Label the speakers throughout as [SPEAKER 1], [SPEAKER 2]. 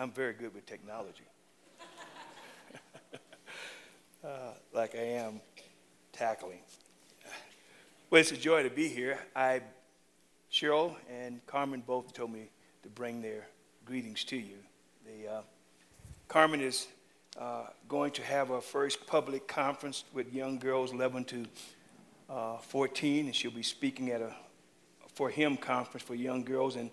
[SPEAKER 1] I'm very good with technology. uh, like I am tackling. Well, it's a joy to be here. I, Cheryl and Carmen both told me to bring their greetings to you. The, uh, Carmen is uh, going to have her first public conference with young girls 11 to uh, 14, and she'll be speaking at a for him conference for young girls. And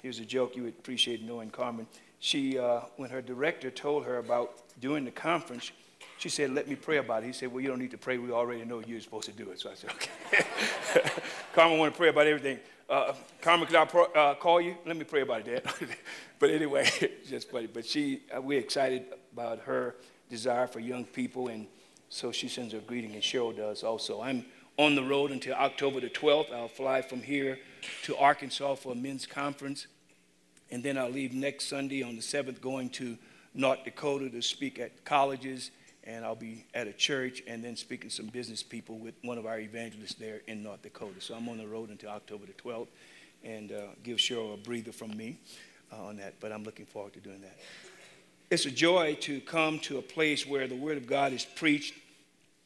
[SPEAKER 1] here's a joke you would appreciate knowing Carmen. She, uh, when her director told her about doing the conference, she said, Let me pray about it. He said, Well, you don't need to pray. We already know you're supposed to do it. So I said, Okay. Carmen want to pray about everything. Uh, Carmen, could I pro- uh, call you? Let me pray about it, Dad. but anyway, just funny. But she, uh, we're excited about her desire for young people. And so she sends her greeting, and Cheryl does also. I'm on the road until October the 12th. I'll fly from here to Arkansas for a men's conference. And then I'll leave next Sunday on the 7th going to North Dakota to speak at colleges and I'll be at a church and then speaking to some business people with one of our evangelists there in North Dakota. So I'm on the road until October the 12th and uh, give Cheryl a breather from me uh, on that, but I'm looking forward to doing that. It's a joy to come to a place where the Word of God is preached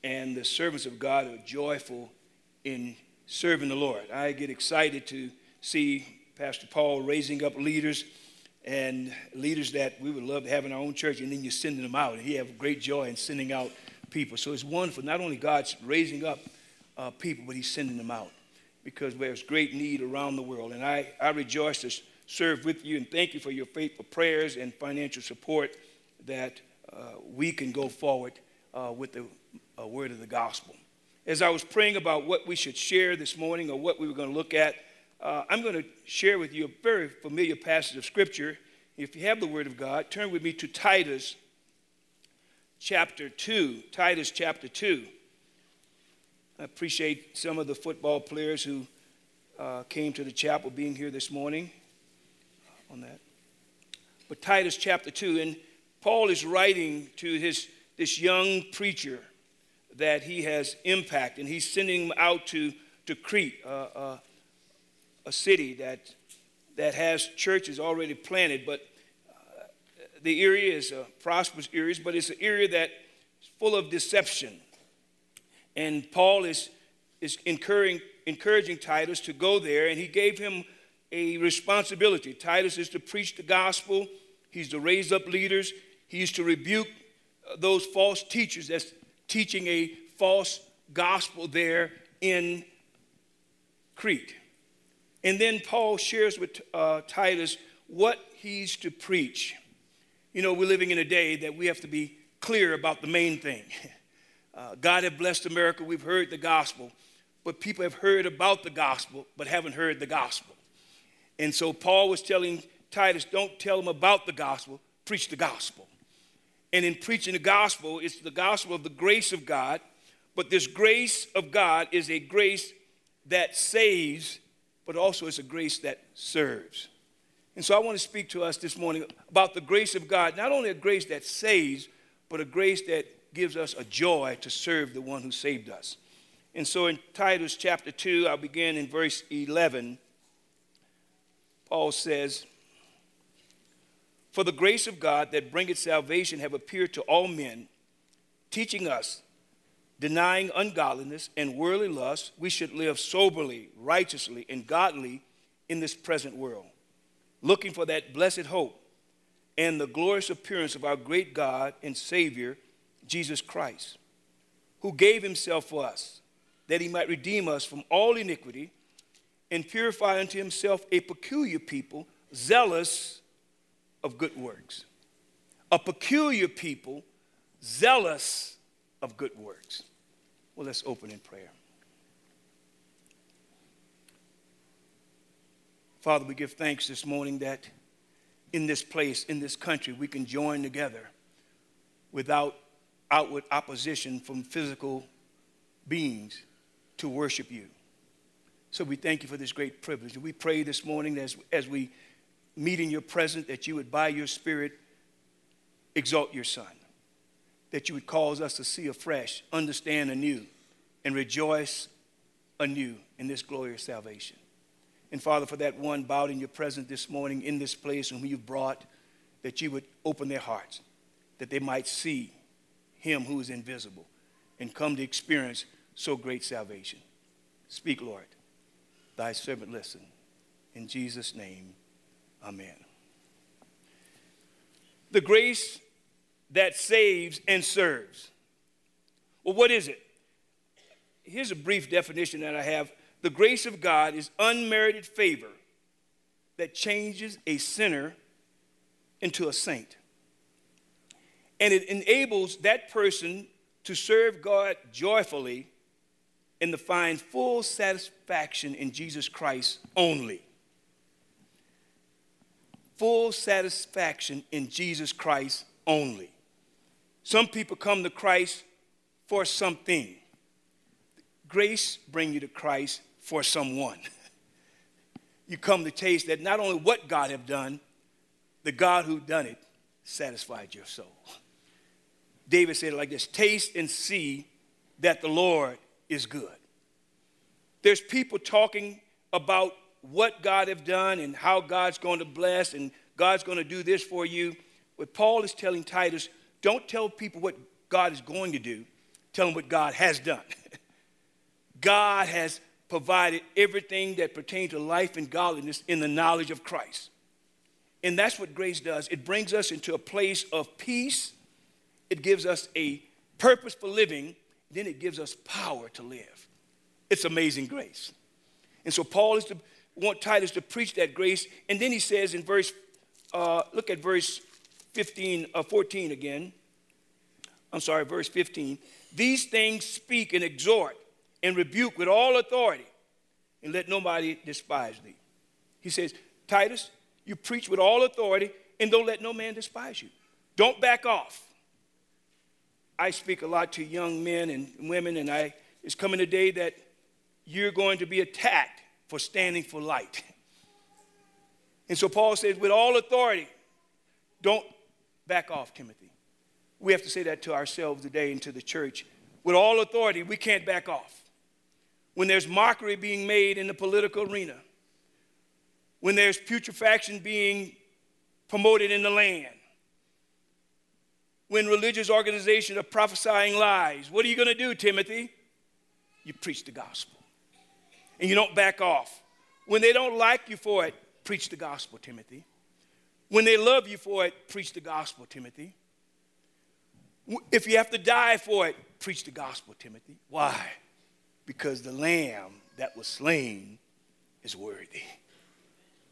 [SPEAKER 1] and the servants of God are joyful in serving the Lord. I get excited to see Pastor Paul raising up leaders and leaders that we would love to have in our own church, and then you're sending them out. And he have great joy in sending out people. So it's wonderful. Not only God's raising up uh, people, but he's sending them out because there's great need around the world. And I, I rejoice to serve with you and thank you for your faithful prayers and financial support that uh, we can go forward uh, with the uh, word of the gospel. As I was praying about what we should share this morning or what we were going to look at, uh, I'm going to share with you a very familiar passage of Scripture. If you have the Word of God, turn with me to Titus chapter 2. Titus chapter 2. I appreciate some of the football players who uh, came to the chapel being here this morning on that. But Titus chapter 2, and Paul is writing to his, this young preacher that he has impacted, and he's sending him out to, to Crete. Uh, uh, a city that, that has churches already planted, but uh, the area is a prosperous area, but it's an area that's full of deception. And Paul is, is encouraging, encouraging Titus to go there, and he gave him a responsibility. Titus is to preach the gospel, he's to raise up leaders, he's to rebuke uh, those false teachers that's teaching a false gospel there in Crete. And then Paul shares with uh, Titus what he's to preach. You know, we're living in a day that we have to be clear about the main thing. Uh, God has blessed America. We've heard the gospel, but people have heard about the gospel, but haven't heard the gospel. And so Paul was telling Titus, don't tell them about the gospel, preach the gospel. And in preaching the gospel, it's the gospel of the grace of God, but this grace of God is a grace that saves but also it's a grace that serves. And so I want to speak to us this morning about the grace of God, not only a grace that saves, but a grace that gives us a joy to serve the one who saved us. And so in Titus chapter 2, I'll begin in verse 11. Paul says, For the grace of God that bringeth salvation have appeared to all men, teaching us denying ungodliness and worldly lust, we should live soberly, righteously, and godly in this present world, looking for that blessed hope and the glorious appearance of our great God and Savior, Jesus Christ, who gave himself for us, that he might redeem us from all iniquity and purify unto himself a peculiar people, zealous of good works. A peculiar people, zealous of good works. Well, let's open in prayer. Father, we give thanks this morning that in this place, in this country, we can join together without outward opposition from physical beings to worship you. So we thank you for this great privilege. We pray this morning as, as we meet in your presence that you would, by your Spirit, exalt your Son that you would cause us to see afresh, understand anew, and rejoice anew in this glorious salvation. And Father, for that one bowed in your presence this morning in this place whom you've brought that you would open their hearts, that they might see him who is invisible and come to experience so great salvation. Speak, Lord. Thy servant listen. In Jesus' name, amen. The grace that saves and serves. Well, what is it? Here's a brief definition that I have. The grace of God is unmerited favor that changes a sinner into a saint. And it enables that person to serve God joyfully and to find full satisfaction in Jesus Christ only. Full satisfaction in Jesus Christ only. Some people come to Christ for something. Grace bring you to Christ for someone. you come to taste that not only what God have done, the God who done it satisfied your soul. David said it like this taste and see that the Lord is good. There's people talking about what God have done and how God's going to bless and God's going to do this for you. But Paul is telling Titus, don't tell people what God is going to do, tell them what God has done. God has provided everything that pertains to life and godliness in the knowledge of Christ. And that's what grace does. It brings us into a place of peace it gives us a purpose for living, then it gives us power to live. It's amazing grace. And so Paul is to want Titus to preach that grace. And then he says in verse, uh, look at verse 15, uh, 14 again. I'm sorry, verse 15. These things speak and exhort and rebuke with all authority, and let nobody despise thee. He says, Titus, you preach with all authority, and don't let no man despise you. Don't back off. I speak a lot to young men and women, and I, it's coming a day that you're going to be attacked for standing for light. And so Paul says, with all authority, don't back off, Timothy. We have to say that to ourselves today and to the church. With all authority, we can't back off. When there's mockery being made in the political arena, when there's putrefaction being promoted in the land, when religious organizations are prophesying lies. What are you going to do, Timothy? You preach the gospel. And you don't back off. When they don't like you for it, preach the gospel, Timothy. When they love you for it, preach the gospel, Timothy. If you have to die for it, preach the gospel, Timothy. Why? Because the lamb that was slain is worthy.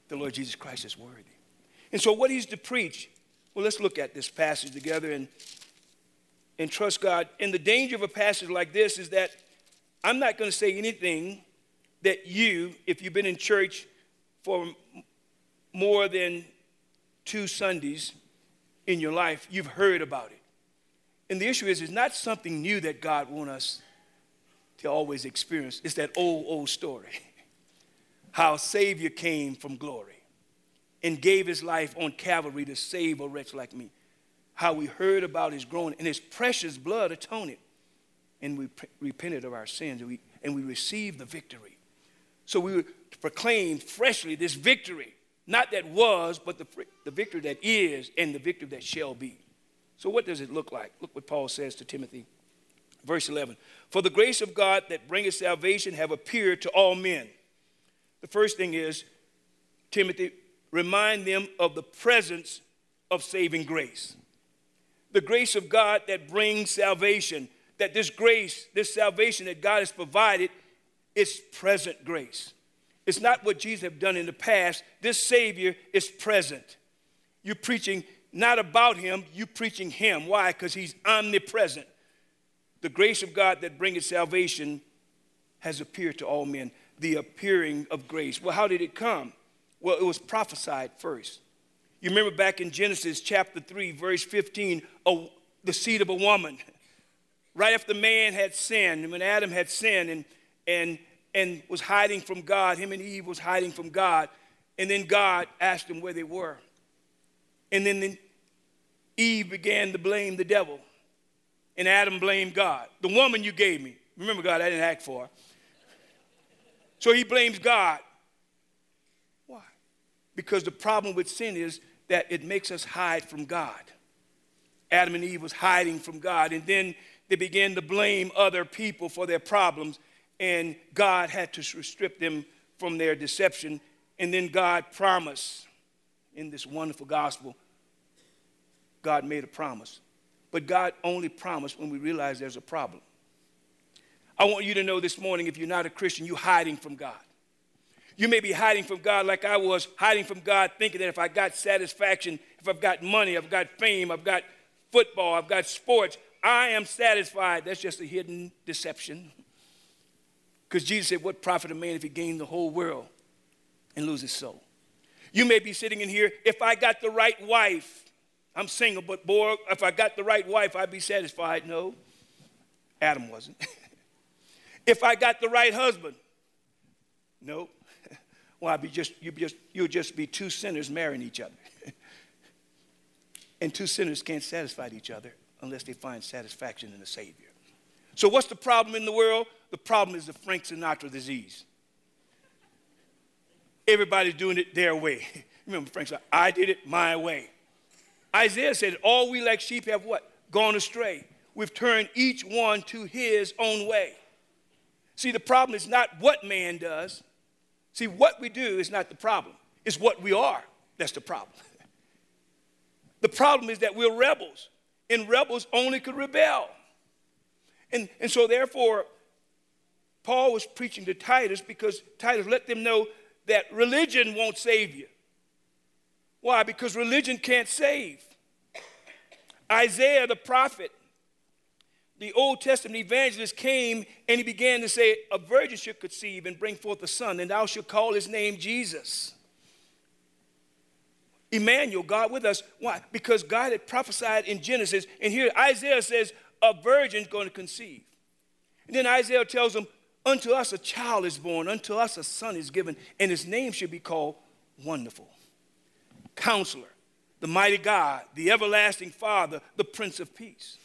[SPEAKER 1] The Lord Jesus Christ is worthy. And so, what he's to preach well, let's look at this passage together and, and trust God. And the danger of a passage like this is that I'm not going to say anything that you, if you've been in church for more than two Sundays in your life, you've heard about it. And the issue is, it's not something new that God wants us to always experience. It's that old, old story. How Savior came from glory and gave his life on Calvary to save a wretch like me. How we heard about his groaning and his precious blood atoning. And we repented of our sins and we, and we received the victory. So we proclaim freshly this victory, not that was, but the, the victory that is and the victory that shall be. So, what does it look like? Look what Paul says to Timothy. Verse 11 For the grace of God that bringeth salvation have appeared to all men. The first thing is, Timothy, remind them of the presence of saving grace. The grace of God that brings salvation, that this grace, this salvation that God has provided, is present grace. It's not what Jesus have done in the past. This Savior is present. You're preaching not about him, you're preaching him. Why? Because he's omnipresent. The grace of God that bringeth salvation has appeared to all men. The appearing of grace. Well, how did it come? Well, it was prophesied first. You remember back in Genesis chapter 3, verse 15, a, the seed of a woman. Right after man had sinned, when Adam had sinned and, and, and was hiding from God, him and Eve was hiding from God, and then God asked them where they were. And then Eve began to blame the devil, and Adam blamed God. The woman you gave me, remember, God, I didn't act for. Her. So he blames God. Why? Because the problem with sin is that it makes us hide from God. Adam and Eve was hiding from God, and then they began to blame other people for their problems, and God had to strip them from their deception. And then God promised in this wonderful gospel, God made a promise. But God only promised when we realize there's a problem. I want you to know this morning if you're not a Christian, you're hiding from God. You may be hiding from God like I was hiding from God, thinking that if I got satisfaction, if I've got money, I've got fame, I've got football, I've got sports, I am satisfied. That's just a hidden deception. Because Jesus said, What profit a man if he gained the whole world and lose his soul? You may be sitting in here, if I got the right wife, I'm single, but boy, if I got the right wife, I'd be satisfied. No, Adam wasn't. if I got the right husband, no. Well, I'd be just, you'd just, you'd just be two sinners marrying each other. and two sinners can't satisfy each other unless they find satisfaction in the Savior. So, what's the problem in the world? The problem is the Frank Sinatra disease. Everybody's doing it their way. Remember, Frank said, I did it my way. Isaiah said, All we like sheep have what? Gone astray. We've turned each one to his own way. See, the problem is not what man does, See, what we do is not the problem, it's what we are that's the problem. the problem is that we're rebels, and rebels only could rebel. And, and so, therefore, Paul was preaching to Titus because Titus let them know that religion won't save you. Why? Because religion can't save. Isaiah the prophet the Old Testament evangelist came and he began to say, A virgin should conceive and bring forth a son, and thou shalt call his name Jesus. Emmanuel, God with us. Why? Because God had prophesied in Genesis, and here Isaiah says, A virgin's going to conceive. And then Isaiah tells them, Unto us a child is born, unto us a son is given, and his name should be called Wonderful, Counselor, the Mighty God, the Everlasting Father, the Prince of Peace.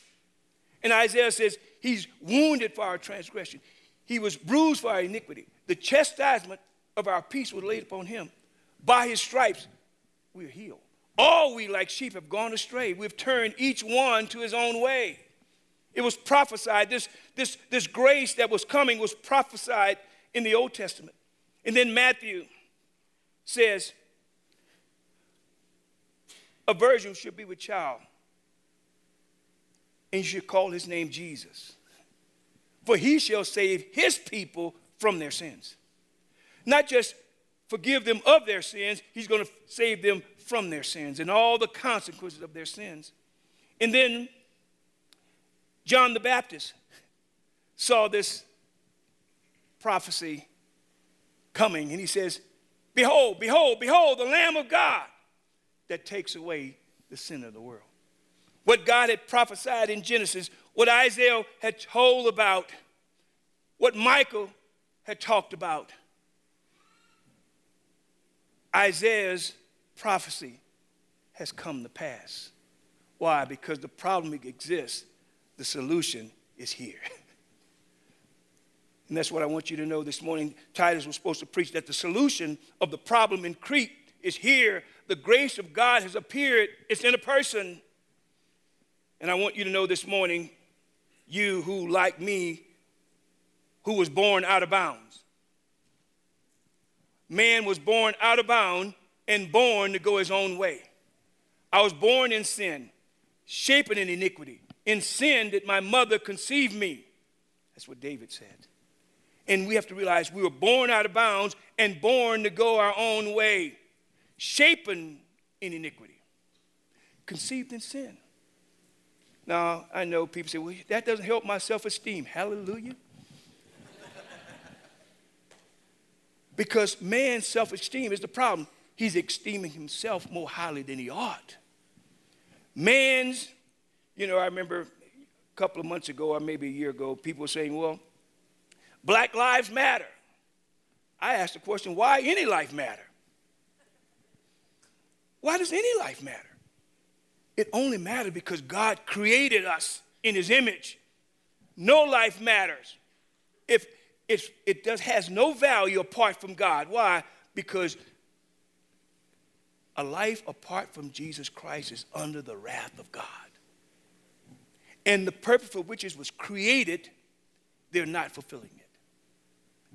[SPEAKER 1] And Isaiah says, He's wounded for our transgression, He was bruised for our iniquity. The chastisement of our peace was laid upon Him. By His stripes, we are healed. All we like sheep have gone astray. We've turned each one to his own way. It was prophesied. This, this, this grace that was coming was prophesied in the Old Testament. And then Matthew says, a virgin should be with child and you should call his name Jesus. For he shall save his people from their sins. Not just forgive them of their sins, he's going to save them from their sins and all the consequences of their sins. And then John the Baptist saw this prophecy coming and he says, Behold, behold, behold, the Lamb of God that takes away the sin of the world what God had prophesied in Genesis, what Isaiah had told about, what Micah had talked about. Isaiah's prophecy has come to pass. Why? Because the problem exists, the solution is here. and that's what I want you to know this morning. Titus was supposed to preach that the solution of the problem in Crete is here. The grace of God has appeared, it's in a person. And I want you to know this morning, you who, like me, who was born out of bounds. Man was born out of bounds and born to go his own way. I was born in sin, shapen in iniquity. In sin did my mother conceive me. That's what David said. And we have to realize we were born out of bounds and born to go our own way, shapen in iniquity, conceived in sin. Now, I know people say, well, that doesn't help my self esteem. Hallelujah. because man's self esteem is the problem. He's esteeming himself more highly than he ought. Man's, you know, I remember a couple of months ago, or maybe a year ago, people saying, well, black lives matter. I asked the question, why any life matter? Why does any life matter? It only matters because God created us in his image. No life matters. If it does, has no value apart from God. Why? Because a life apart from Jesus Christ is under the wrath of God. And the purpose for which it was created, they're not fulfilling it.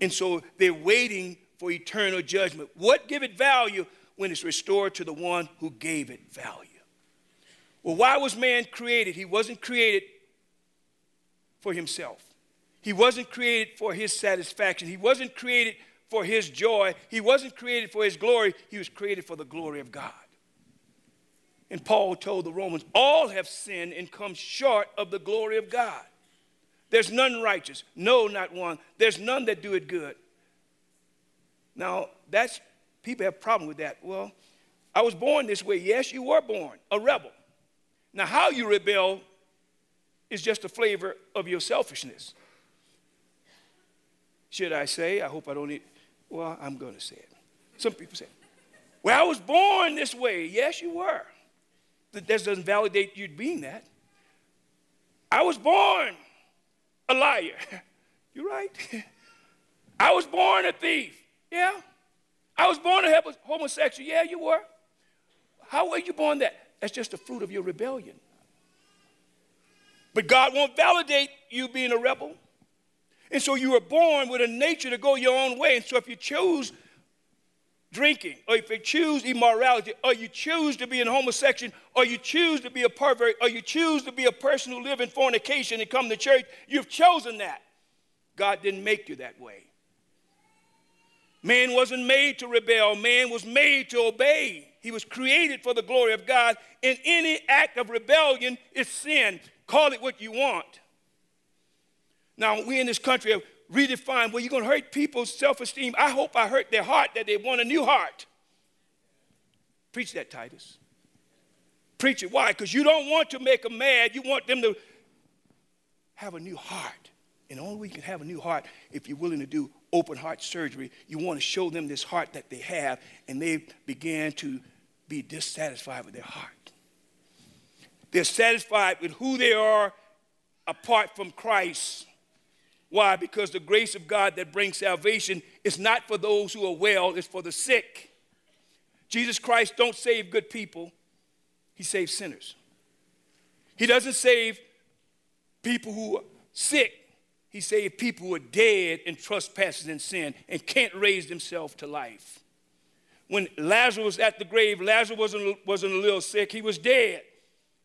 [SPEAKER 1] And so they're waiting for eternal judgment. What give it value when it's restored to the one who gave it value? Well, why was man created? He wasn't created for himself. He wasn't created for his satisfaction. He wasn't created for his joy. He wasn't created for his glory. He was created for the glory of God. And Paul told the Romans, all have sinned and come short of the glory of God. There's none righteous, no, not one. There's none that do it good. Now, that's people have a problem with that. Well, I was born this way. Yes, you were born a rebel. Now, how you rebel is just a flavor of your selfishness. Should I say? I hope I don't need. Well, I'm going to say it. Some people say, Well, I was born this way. Yes, you were. That doesn't validate you being that. I was born a liar. You're right. I was born a thief. Yeah. I was born a homosexual. Yeah, you were. How were you born that? That's just the fruit of your rebellion. But God won't validate you being a rebel. And so you were born with a nature to go your own way. And so if you choose drinking, or if you choose immorality, or you choose to be in homosexual, or you choose to be a pervert, or you choose to be a person who live in fornication and come to church, you've chosen that. God didn't make you that way. Man wasn't made to rebel, man was made to obey. He was created for the glory of God, and any act of rebellion is sin. Call it what you want. Now, we in this country have redefined, well, you're going to hurt people's self esteem. I hope I hurt their heart that they want a new heart. Preach that, Titus. Preach it. Why? Because you don't want to make them mad. You want them to have a new heart. And only we can have a new heart if you're willing to do open heart surgery. You want to show them this heart that they have, and they began to be dissatisfied with their heart. They're satisfied with who they are apart from Christ. Why? Because the grace of God that brings salvation is not for those who are well, it's for the sick. Jesus Christ don't save good people, he saves sinners. He doesn't save people who are sick. He saves people who are dead in trespasses and sin and can't raise themselves to life. When Lazarus was at the grave, Lazarus wasn't, wasn't a little sick, he was dead.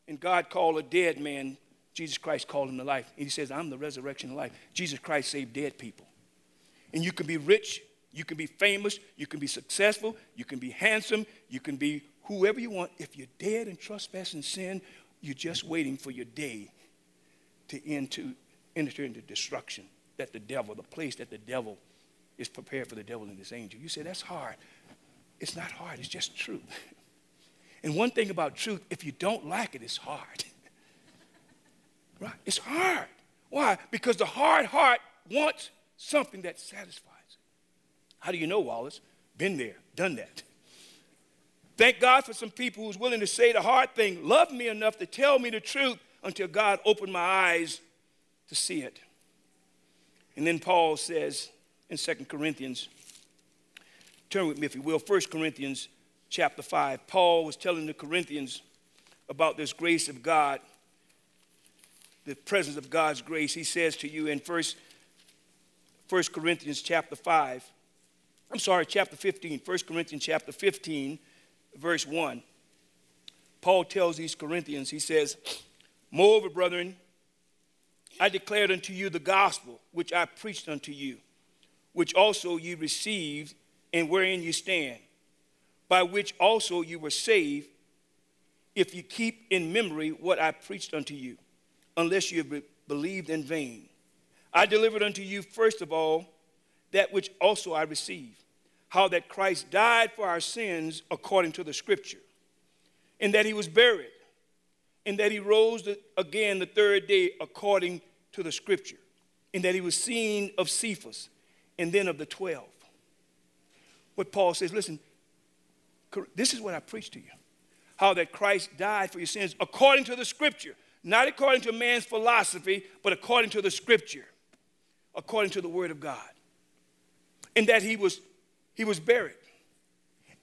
[SPEAKER 1] And God called a dead man, Jesus Christ called him to life. And he says, I'm the resurrection of life. Jesus Christ saved dead people. And you can be rich, you can be famous, you can be successful, you can be handsome, you can be whoever you want. If you're dead and trespass and sin, you're just waiting for your day to enter, enter into destruction. That the devil, the place that the devil is prepared for the devil and his angel. You say, that's hard. It's not hard, it's just truth. And one thing about truth, if you don't like it, it's hard. right? It's hard. Why? Because the hard heart wants something that satisfies it. How do you know, Wallace? Been there, done that. Thank God for some people who's willing to say the hard thing, love me enough to tell me the truth until God opened my eyes to see it. And then Paul says in 2 Corinthians, turn with me if you will, 1 Corinthians chapter 5. Paul was telling the Corinthians about this grace of God, the presence of God's grace. He says to you in 1 First Corinthians chapter 5, I'm sorry, chapter 15, 1 Corinthians chapter 15, verse 1. Paul tells these Corinthians, he says, Moreover, brethren, I declared unto you the gospel which I preached unto you, which also ye received, and wherein you stand by which also you were saved, if you keep in memory what I preached unto you, unless you have believed in vain. I delivered unto you, first of all, that which also I received, how that Christ died for our sins according to the scripture, and that he was buried, and that he rose again the third day according to the scripture, and that he was seen of Cephas, and then of the twelve. What Paul says, listen, this is what I preach to you how that Christ died for your sins according to the scripture, not according to man's philosophy, but according to the scripture, according to the word of God. And that he was, he was buried.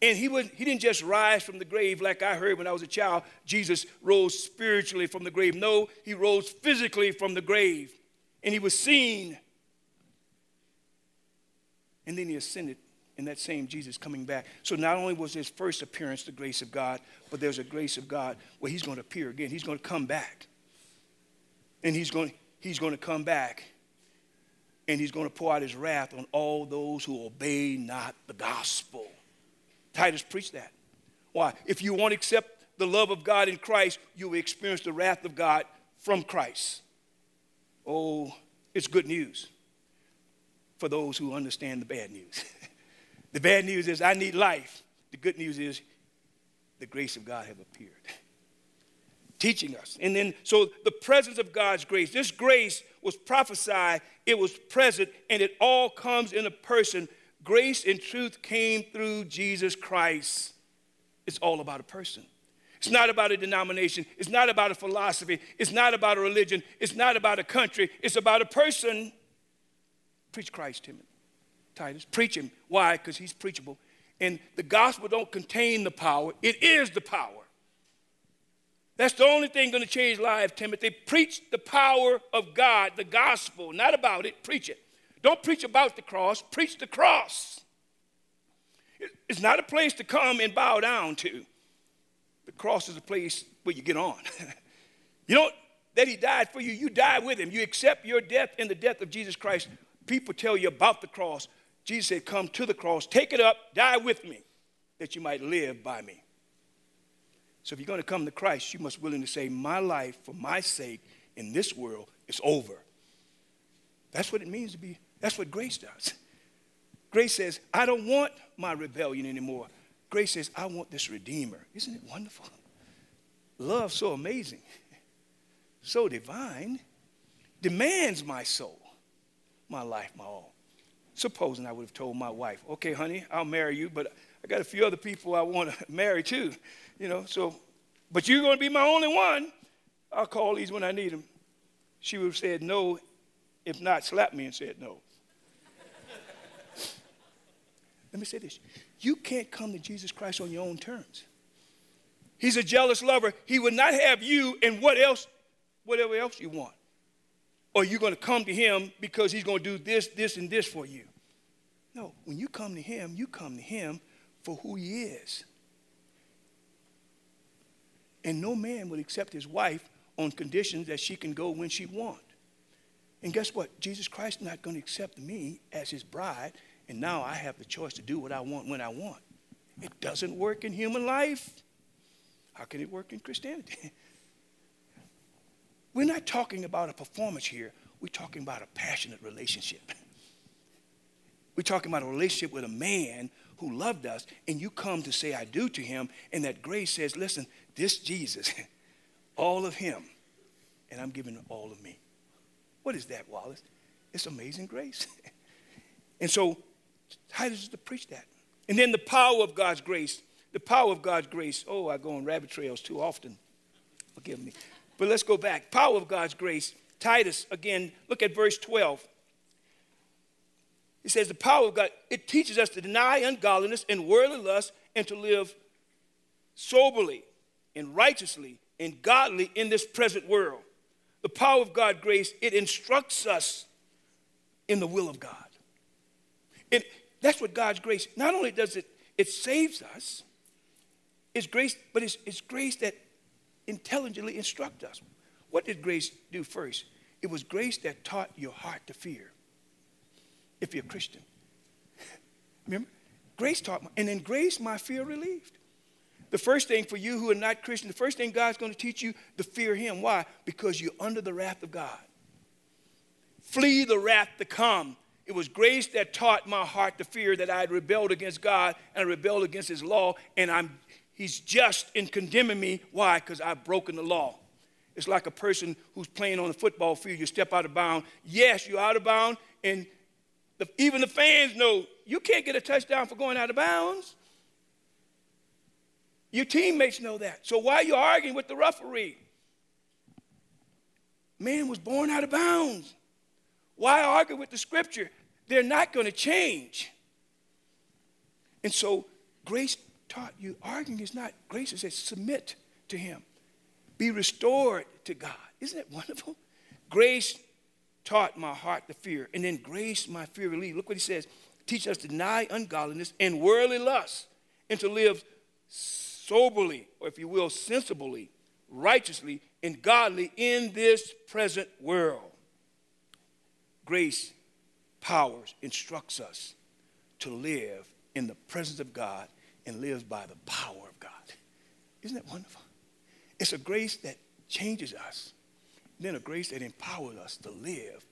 [SPEAKER 1] And he, was, he didn't just rise from the grave like I heard when I was a child. Jesus rose spiritually from the grave. No, he rose physically from the grave. And he was seen. And then he ascended in that same Jesus coming back. So not only was his first appearance the grace of God, but there's a grace of God where he's going to appear again. He's going to come back. And he's going, he's going to come back. And he's going to pour out his wrath on all those who obey not the gospel. Titus preached that. Why? If you want to accept the love of God in Christ, you will experience the wrath of God from Christ. Oh, it's good news for those who understand the bad news. the bad news is I need life. The good news is the grace of God have appeared. Teaching us. And then, so the presence of God's grace, this grace was prophesied, it was present, and it all comes in a person Grace and truth came through Jesus Christ. It's all about a person. It's not about a denomination. It's not about a philosophy. It's not about a religion. It's not about a country. It's about a person. Preach Christ, Timothy. Titus. Preach him. Why? Because he's preachable. And the gospel don't contain the power. It is the power. That's the only thing going to change lives, Timothy. Preach the power of God, the gospel, not about it. Preach it. Don't preach about the cross, preach the cross. It's not a place to come and bow down to. The cross is a place where you get on. you don't, that he died for you, you die with him. You accept your death in the death of Jesus Christ. People tell you about the cross. Jesus said, Come to the cross, take it up, die with me, that you might live by me. So if you're going to come to Christ, you must be willing to say, My life for my sake in this world is over. That's what it means to be that's what grace does. Grace says, I don't want my rebellion anymore. Grace says, I want this Redeemer. Isn't it wonderful? Love so amazing, so divine, demands my soul, my life, my all. Supposing I would have told my wife, okay, honey, I'll marry you, but I got a few other people I want to marry too, you know, so, but you're going to be my only one. I'll call these when I need them. She would have said no, if not, slapped me and said no. Let me say this you can't come to Jesus Christ on your own terms. He's a jealous lover. He would not have you and what else, whatever else you want. Or you're going to come to him because he's going to do this, this, and this for you. No, when you come to him, you come to him for who he is. And no man would accept his wife on conditions that she can go when she wants. And guess what? Jesus Christ is not going to accept me as his bride and now I have the choice to do what I want when I want. It doesn't work in human life. How can it work in Christianity? We're not talking about a performance here. We're talking about a passionate relationship. We're talking about a relationship with a man who loved us, and you come to say, I do to him, and that grace says, listen, this Jesus, all of him, and I'm giving all of me. What is that, Wallace? It's amazing grace. and so Titus is to preach that. And then the power of God's grace. The power of God's grace. Oh, I go on rabbit trails too often. Forgive me. But let's go back. Power of God's grace. Titus, again, look at verse 12. It says, The power of God, it teaches us to deny ungodliness and worldly lust and to live soberly and righteously and godly in this present world. The power of God's grace, it instructs us in the will of God. It, that's what God's grace, not only does it, it saves us, it's grace, but it's, it's grace that intelligently instructs us. What did grace do first? It was grace that taught your heart to fear. If you're a Christian. Remember? Grace taught, my, and then grace, my fear relieved. The first thing for you who are not Christian, the first thing God's going to teach you to fear Him. Why? Because you're under the wrath of God. Flee the wrath to come it was grace that taught my heart to fear that I had rebelled against God and I rebelled against His law, and I'm, He's just in condemning me. Why? Because I've broken the law. It's like a person who's playing on the football field. You step out of bounds. Yes, you're out of bounds, and the, even the fans know you can't get a touchdown for going out of bounds. Your teammates know that. So why are you arguing with the referee? Man was born out of bounds. Why argue with the scripture? They're not going to change. And so grace taught you arguing is not grace. It says submit to him. Be restored to God. Isn't that wonderful? Grace taught my heart to fear, and then grace my fear relieved. Look what he says. Teach us to deny ungodliness and worldly lust, and to live soberly, or if you will, sensibly, righteously, and godly in this present world. Grace powers, instructs us to live in the presence of God and live by the power of God. Isn't that wonderful? It's a grace that changes us, then a grace that empowers us to live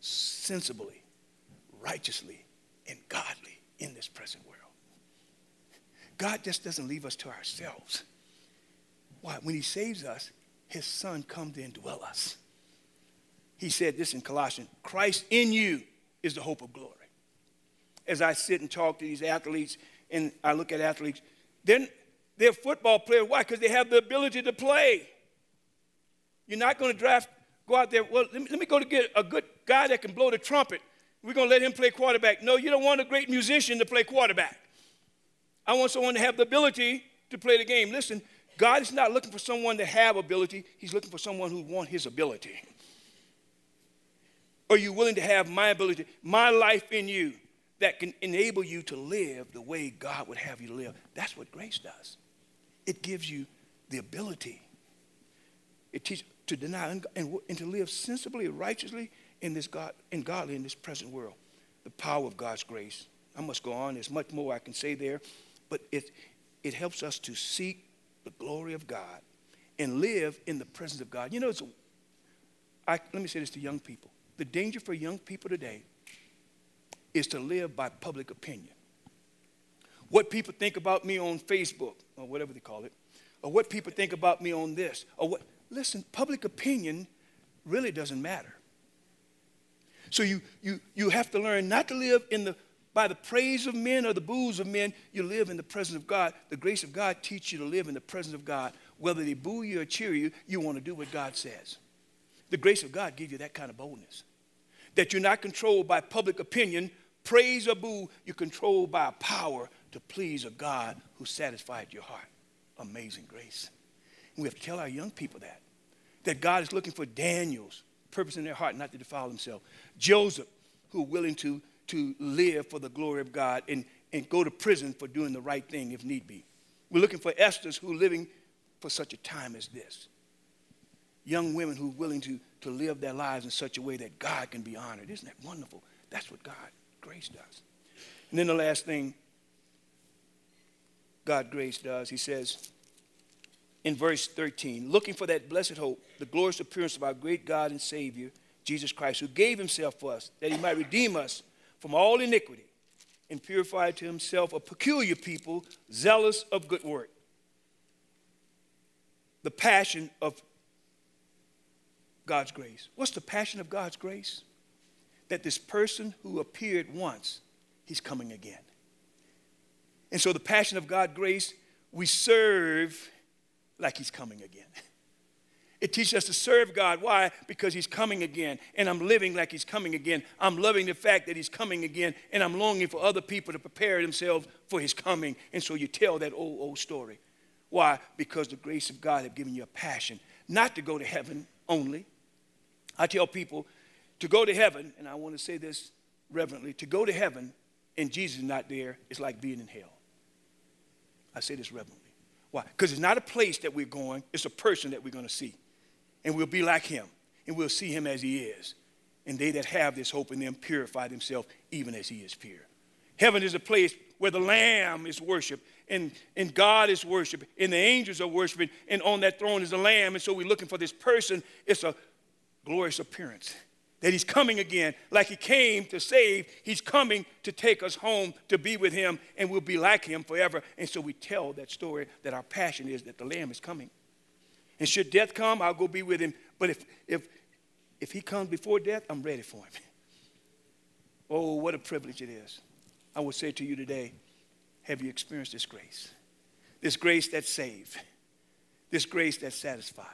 [SPEAKER 1] sensibly, righteously, and godly in this present world. God just doesn't leave us to ourselves. Why? When he saves us, his son comes to indwell us. He said this in Colossians Christ in you is the hope of glory. As I sit and talk to these athletes, and I look at athletes, then they're football players. Why? Because they have the ability to play. You're not going to draft, go out there, well, let me, let me go to get a good guy that can blow the trumpet. We're going to let him play quarterback. No, you don't want a great musician to play quarterback. I want someone to have the ability to play the game. Listen, God is not looking for someone to have ability, He's looking for someone who wants His ability. Are you willing to have my ability, my life in you that can enable you to live the way God would have you to live? That's what grace does. It gives you the ability. It teaches to deny and, and, to live sensibly, righteously in this God, and godly in this present world. The power of God's grace. I must go on. There's much more I can say there, but it, it helps us to seek the glory of God and live in the presence of God. You know, it's let me say this to young people. The danger for young people today is to live by public opinion. What people think about me on Facebook, or whatever they call it, or what people think about me on this, or what. Listen, public opinion really doesn't matter. So you, you, you have to learn not to live in the, by the praise of men or the boos of men. You live in the presence of God. The grace of God teaches you to live in the presence of God. Whether they boo you or cheer you, you want to do what God says. The grace of God gives you that kind of boldness that you're not controlled by public opinion, praise or boo, you're controlled by a power to please a God who satisfied your heart. Amazing grace. We have to tell our young people that. That God is looking for Daniel's purpose in their heart not to defile themselves. Joseph, who are willing to, to live for the glory of God and, and go to prison for doing the right thing if need be. We're looking for Esther's who are living for such a time as this. Young women who are willing to to live their lives in such a way that God can be honored. Isn't that wonderful? That's what God, grace does. And then the last thing God, grace does, he says in verse 13, looking for that blessed hope, the glorious appearance of our great God and Savior, Jesus Christ, who gave himself for us, that he might redeem us from all iniquity and purify to himself a peculiar people, zealous of good work. The passion of God's grace. What's the passion of God's grace? That this person who appeared once, he's coming again. And so the passion of God's grace, we serve like he's coming again. It teaches us to serve God. Why? Because He's coming again. And I'm living like He's coming again. I'm loving the fact that He's coming again. And I'm longing for other people to prepare themselves for His coming. And so you tell that old, old story. Why? Because the grace of God have given you a passion not to go to heaven only, I tell people to go to heaven, and I want to say this reverently to go to heaven and Jesus is not there is like being in hell. I say this reverently. Why? Because it's not a place that we're going, it's a person that we're going to see. And we'll be like him, and we'll see him as he is. And they that have this hope in them purify themselves even as he is pure. Heaven is a place where the Lamb is worshiped, and, and God is worshiped, and the angels are worshiping, and on that throne is the Lamb. And so we're looking for this person. It's a glorious appearance. That he's coming again, like he came to save, he's coming to take us home to be with him, and we'll be like him forever. And so we tell that story that our passion is that the Lamb is coming. And should death come, I'll go be with him. But if, if, if he comes before death, I'm ready for him. Oh, what a privilege it is. I will say to you today have you experienced this grace? This grace that saves, this grace that satisfies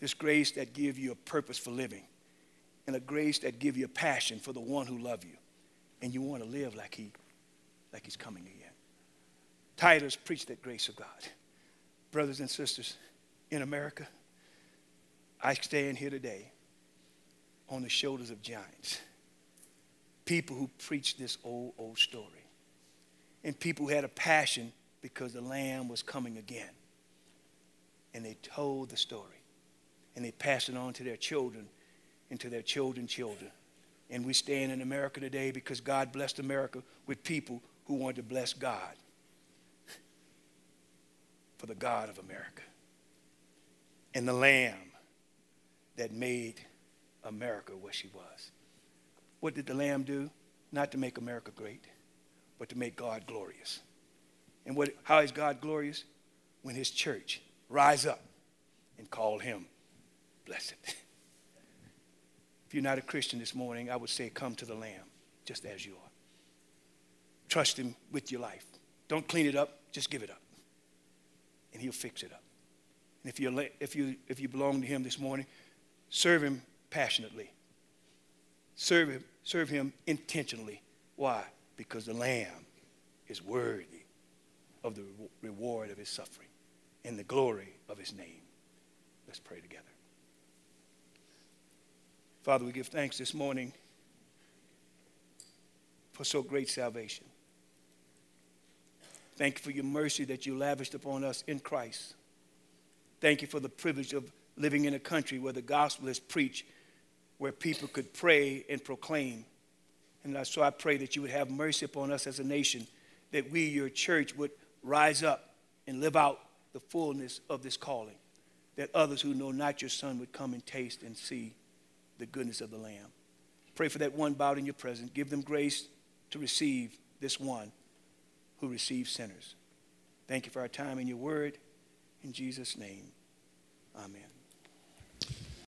[SPEAKER 1] this grace that give you a purpose for living, and a grace that give you a passion for the one who love you, and you want to live like he, like he's coming again. Titus preached that grace of God. Brothers and sisters in America, I stand here today on the shoulders of giants. People who preached this old, old story. And people who had a passion because the Lamb was coming again. And they told the story. And they passed it on to their children and to their children's children. And we stand in America today because God blessed America with people who wanted to bless God for the God of America and the Lamb that made America what she was. What did the Lamb do? Not to make America great, but to make God glorious. And what, how is God glorious? When his church rise up and call him blessed. If you're not a Christian this morning, I would say come to the Lamb just as you are. Trust him with your life. Don't clean it up, just give it up. And he'll fix it up. And if, you if, you, if you belong to him this morning, serve him passionately. Serve him, serve him intentionally. Why? Because the Lamb is worthy of the reward of his suffering and the glory of his name. Let's pray together. Father, we give thanks this morning for so great salvation. Thank you for your mercy that you lavished upon us in Christ. Thank you for the privilege of living in a country where the gospel is preached, where people could pray and proclaim. And so I pray that you would have mercy upon us as a nation, that we, your church, would rise up and live out the fullness of this calling, that others who know not your son would come and taste and see the goodness of the Lamb. Pray for that one bowed in your presence. Give them grace to receive this one who receives sinners. Thank you for our time and your word. In Jesus' name, amen.